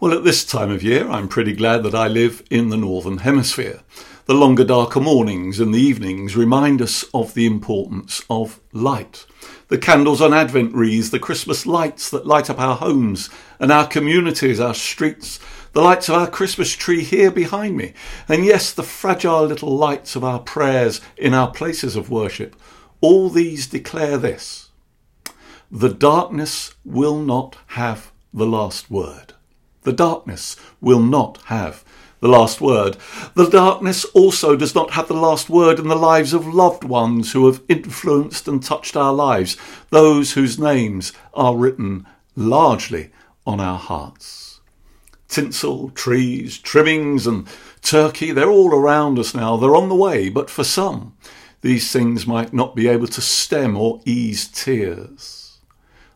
Well, at this time of year, I'm pretty glad that I live in the Northern Hemisphere. The longer, darker mornings and the evenings remind us of the importance of light. The candles on Advent wreaths, the Christmas lights that light up our homes and our communities, our streets, the lights of our Christmas tree here behind me, and yes, the fragile little lights of our prayers in our places of worship, all these declare this the darkness will not have the last word. The darkness will not have the last word. The darkness also does not have the last word in the lives of loved ones who have influenced and touched our lives, those whose names are written largely on our hearts. Tinsel, trees, trimmings, and turkey, they're all around us now. They're on the way, but for some, these things might not be able to stem or ease tears.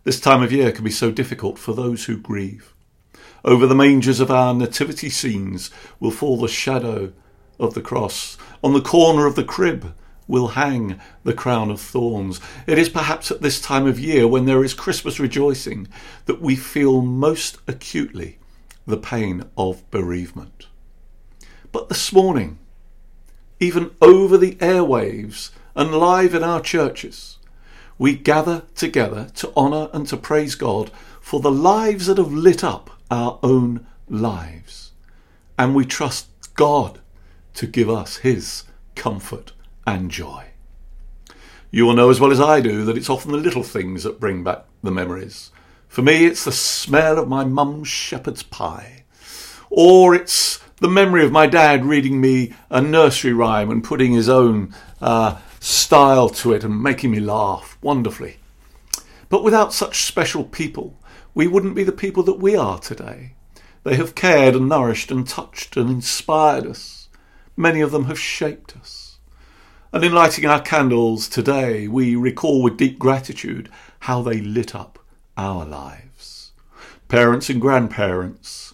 This time of year can be so difficult for those who grieve. Over the mangers of our nativity scenes will fall the shadow of the cross. On the corner of the crib will hang the crown of thorns. It is perhaps at this time of year when there is Christmas rejoicing that we feel most acutely the pain of bereavement. But this morning, even over the airwaves and live in our churches, we gather together to honour and to praise God for the lives that have lit up our own lives. And we trust God to give us His comfort and joy. You will know as well as I do that it's often the little things that bring back the memories. For me, it's the smell of my mum's shepherd's pie, or it's the memory of my dad reading me a nursery rhyme and putting his own uh, style to it and making me laugh wonderfully. But without such special people, we wouldn't be the people that we are today. They have cared and nourished and touched and inspired us. Many of them have shaped us. And in lighting our candles today, we recall with deep gratitude how they lit up our lives. Parents and grandparents,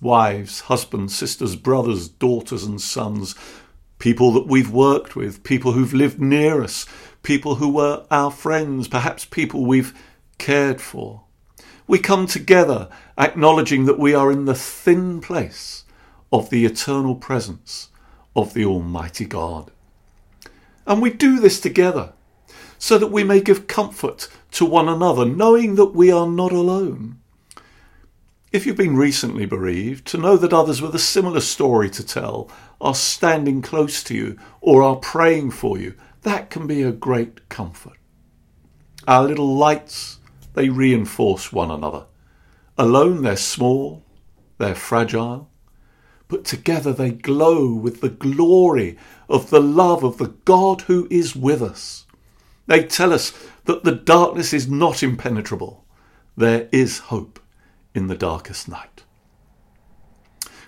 wives, husbands, sisters, brothers, daughters, and sons, people that we've worked with, people who've lived near us, people who were our friends, perhaps people we've cared for. We come together acknowledging that we are in the thin place of the eternal presence of the Almighty God. And we do this together so that we may give comfort to one another, knowing that we are not alone. If you've been recently bereaved, to know that others with a similar story to tell are standing close to you or are praying for you, that can be a great comfort. Our little lights they reinforce one another. Alone they're small, they're fragile, but together they glow with the glory of the love of the God who is with us. They tell us that the darkness is not impenetrable. There is hope in the darkest night.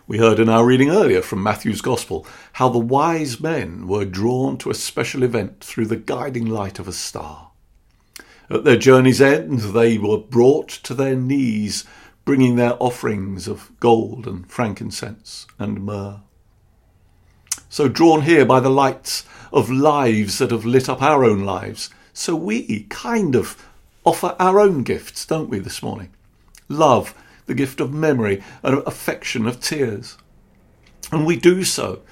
We heard in our reading earlier from Matthew's Gospel how the wise men were drawn to a special event through the guiding light of a star. At their journey's end, they were brought to their knees, bringing their offerings of gold and frankincense and myrrh. So, drawn here by the lights of lives that have lit up our own lives, so we kind of offer our own gifts, don't we, this morning? Love, the gift of memory, and affection of tears. And we do so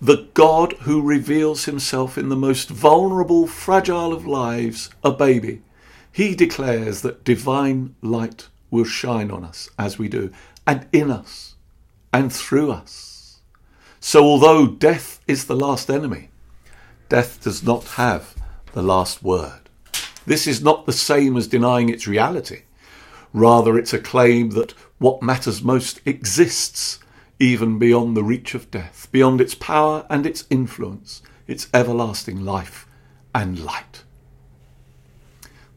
the God who reveals himself in the most vulnerable, fragile of lives, a baby. He declares that divine light will shine on us as we do, and in us, and through us. So, although death is the last enemy, death does not have the last word. This is not the same as denying its reality. Rather, it's a claim that what matters most exists even beyond the reach of death, beyond its power and its influence, its everlasting life and light.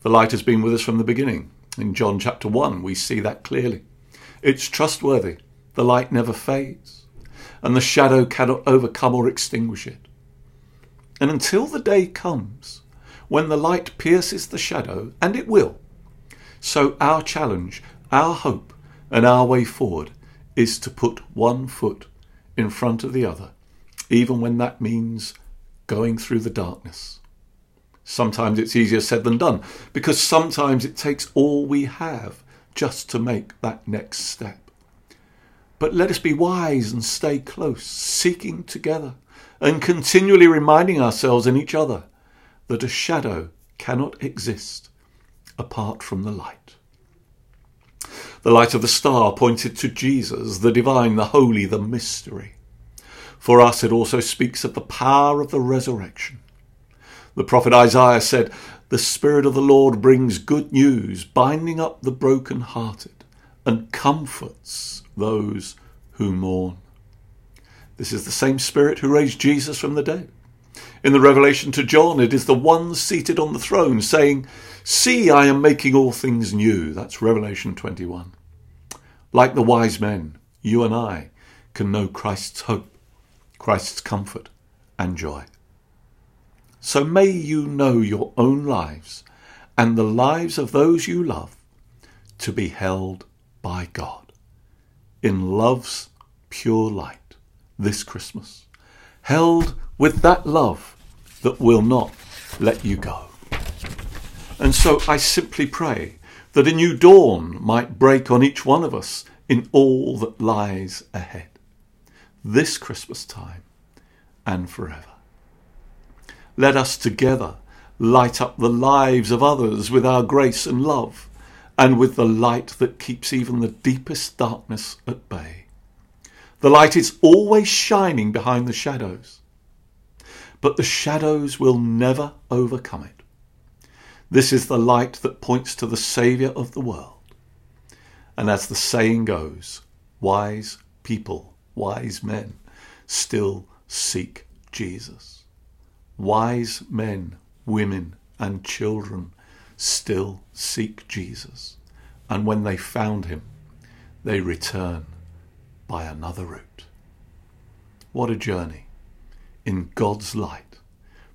The light has been with us from the beginning. In John chapter 1, we see that clearly. It's trustworthy, the light never fades, and the shadow cannot overcome or extinguish it. And until the day comes when the light pierces the shadow, and it will, so our challenge, our hope, and our way forward is to put one foot in front of the other, even when that means going through the darkness. Sometimes it's easier said than done, because sometimes it takes all we have just to make that next step. But let us be wise and stay close, seeking together, and continually reminding ourselves and each other that a shadow cannot exist apart from the light. The light of the star pointed to Jesus, the divine, the holy, the mystery. For us, it also speaks of the power of the resurrection. The prophet Isaiah said, The Spirit of the Lord brings good news, binding up the broken-hearted, and comforts those who mourn. This is the same Spirit who raised Jesus from the dead. In the revelation to John, it is the one seated on the throne saying, See, I am making all things new. That's Revelation 21. Like the wise men, you and I can know Christ's hope, Christ's comfort and joy. So may you know your own lives and the lives of those you love to be held by God in love's pure light this Christmas, held with that love that will not let you go. And so I simply pray that a new dawn might break on each one of us in all that lies ahead, this Christmas time and forever. Let us together light up the lives of others with our grace and love, and with the light that keeps even the deepest darkness at bay. The light is always shining behind the shadows, but the shadows will never overcome it. This is the light that points to the Saviour of the world. And as the saying goes, wise people, wise men, still seek Jesus. Wise men, women, and children still seek Jesus. And when they found him, they return by another route. What a journey in God's light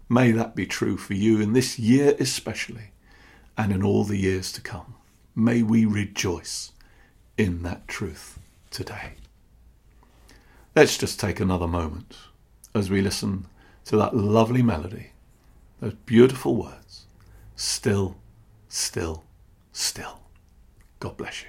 May that be true for you in this year especially and in all the years to come. May we rejoice in that truth today. Let's just take another moment as we listen to that lovely melody, those beautiful words. Still, still, still. God bless you.